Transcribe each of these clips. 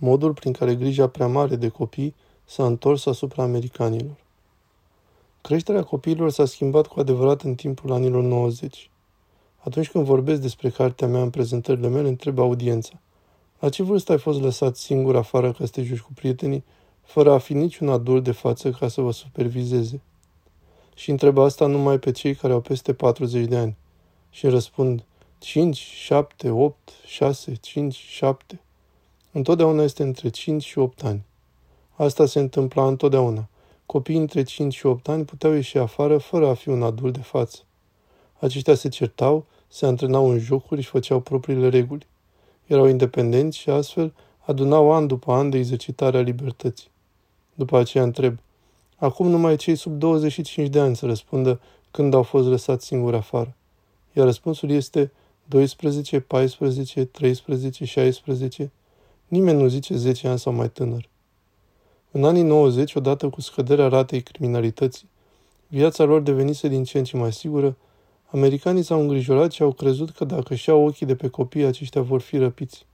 modul prin care grija prea mare de copii s-a întors asupra americanilor. Creșterea copiilor s-a schimbat cu adevărat în timpul anilor 90. Atunci când vorbesc despre cartea mea în prezentările mele, întreb audiența. La ce vârstă ai fost lăsat singur afară ca să te joci cu prietenii, fără a fi niciun adult de față ca să vă supervizeze? Și întreb asta numai pe cei care au peste 40 de ani. Și răspund 5, 7, 8, 6, 5, 7. Întotdeauna este între 5 și 8 ani. Asta se întâmpla întotdeauna. Copiii între 5 și 8 ani puteau ieși afară fără a fi un adult de față. Aceștia se certau, se antrenau în jocuri și făceau propriile reguli. Erau independenți și astfel adunau an după an de exercitare a libertății. După aceea întreb, acum numai cei sub 25 de ani să răspundă când au fost lăsați singuri afară. Iar răspunsul este 12, 14, 13, 16. Nimeni nu zice 10 ani sau mai tânăr. În anii 90, odată cu scăderea ratei criminalității, viața lor devenise din ce în ce mai sigură, americanii s-au îngrijorat și au crezut că dacă și au ochii de pe copii, aceștia vor fi răpiți.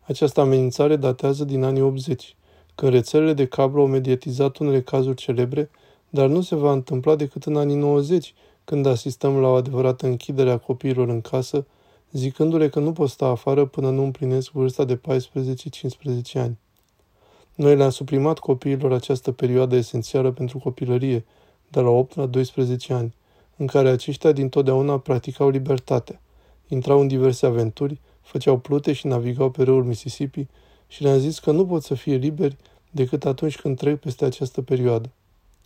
Această amenințare datează din anii 80, când rețelele de cablu au mediatizat unele cazuri celebre, dar nu se va întâmpla decât în anii 90, când asistăm la o adevărată închidere a copiilor în casă, zicându-le că nu pot sta afară până nu împlinesc vârsta de 14-15 ani. Noi le-am suprimat copiilor această perioadă esențială pentru copilărie, de la 8 la 12 ani, în care aceștia din totdeauna practicau libertatea, intrau în diverse aventuri, făceau plute și navigau pe râul Mississippi și le-am zis că nu pot să fie liberi decât atunci când trec peste această perioadă.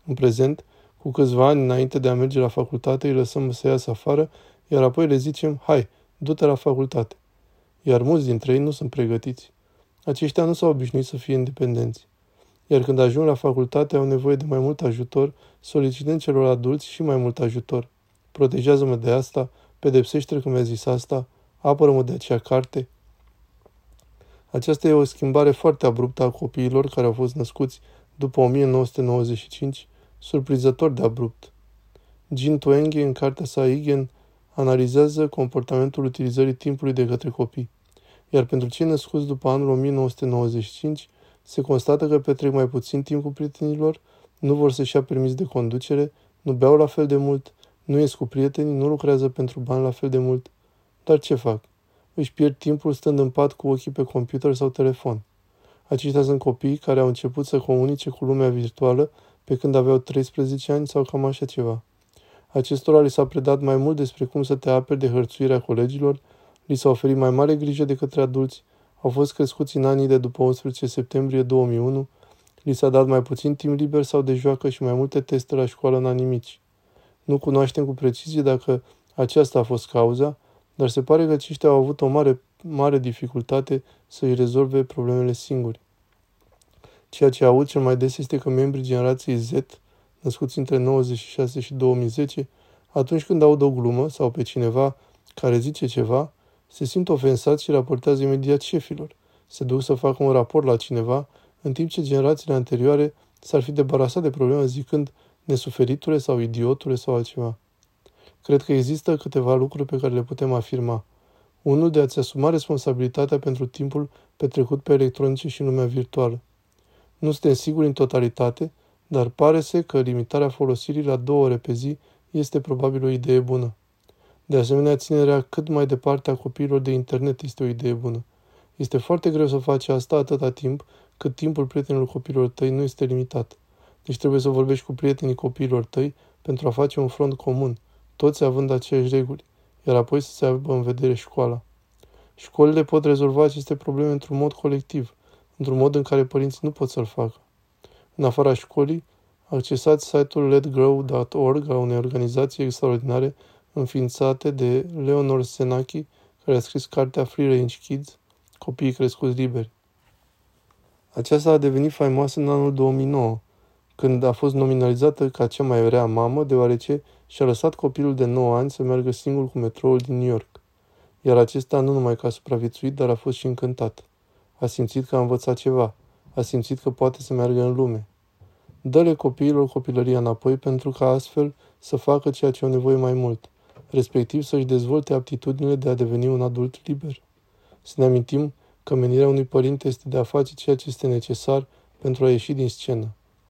În prezent, cu câțiva ani înainte de a merge la facultate, îi lăsăm să iasă afară, iar apoi le zicem, hai, du-te la facultate. Iar mulți dintre ei nu sunt pregătiți. Aceștia nu s-au obișnuit să fie independenți. Iar când ajung la facultate au nevoie de mai mult ajutor, solicitând celor adulți și mai mult ajutor. Protejează-mă de asta, pedepsește că mi-a zis asta, apără-mă de acea carte. Aceasta e o schimbare foarte abruptă a copiilor care au fost născuți după 1995, surprinzător de abrupt. Jin Twenge, în cartea sa Igen, analizează comportamentul utilizării timpului de către copii iar pentru cei născuți după anul 1995 se constată că petrec mai puțin timp cu prietenilor, nu vor să-și ia permis de conducere, nu beau la fel de mult, nu ies cu prietenii, nu lucrează pentru bani la fel de mult. Dar ce fac? Își pierd timpul stând în pat cu ochii pe computer sau telefon. Aceștia sunt copii care au început să comunice cu lumea virtuală pe când aveau 13 ani sau cam așa ceva. Acestora li s-a predat mai mult despre cum să te aperi de hărțuirea colegilor, li s-a oferit mai mare grijă de către adulți, au fost crescuți în anii de după 11 septembrie 2001, li s-a dat mai puțin timp liber sau de joacă și mai multe teste la școală în anii mici. Nu cunoaștem cu precizie dacă aceasta a fost cauza, dar se pare că aceștia au avut o mare, mare dificultate să îi rezolve problemele singuri. Ceea ce aud cel mai des este că membrii generației Z, născuți între 96 și 2010, atunci când aud o glumă sau pe cineva care zice ceva, se simt ofensați și raportează imediat șefilor. Se duc să facă un raport la cineva, în timp ce generațiile anterioare s-ar fi debarasat de problemă zicând nesuferitule sau idiotule sau altceva. Cred că există câteva lucruri pe care le putem afirma. Unul de a-ți asuma responsabilitatea pentru timpul petrecut pe electronice și în lumea virtuală. Nu suntem siguri în totalitate, dar pare să că limitarea folosirii la două ore pe zi este probabil o idee bună. De asemenea, ținerea cât mai departe a copiilor de internet este o idee bună. Este foarte greu să faci asta atâta timp cât timpul prietenilor copiilor tăi nu este limitat. Deci trebuie să vorbești cu prietenii copiilor tăi pentru a face un front comun, toți având aceeași reguli, iar apoi să se aibă în vedere școala. Școlile pot rezolva aceste probleme într-un mod colectiv, într-un mod în care părinții nu pot să-l facă. În afara școlii, accesați site-ul letgrow.org a unei organizații extraordinare înființate de Leonor Senaki, care a scris cartea Free Range Kids, Copiii crescuți liberi. Aceasta a devenit faimoasă în anul 2009, când a fost nominalizată ca cea mai rea mamă, deoarece și-a lăsat copilul de 9 ani să meargă singur cu metroul din New York. Iar acesta nu numai că a supraviețuit, dar a fost și încântat. A simțit că a învățat ceva. A simțit că poate să meargă în lume. Dă-le copiilor copilăria înapoi pentru ca astfel să facă ceea ce au nevoie mai mult respectiv să-și dezvolte aptitudinile de a deveni un adult liber. Să ne amintim că menirea unui părinte este de a face ceea ce este necesar pentru a ieși din scenă.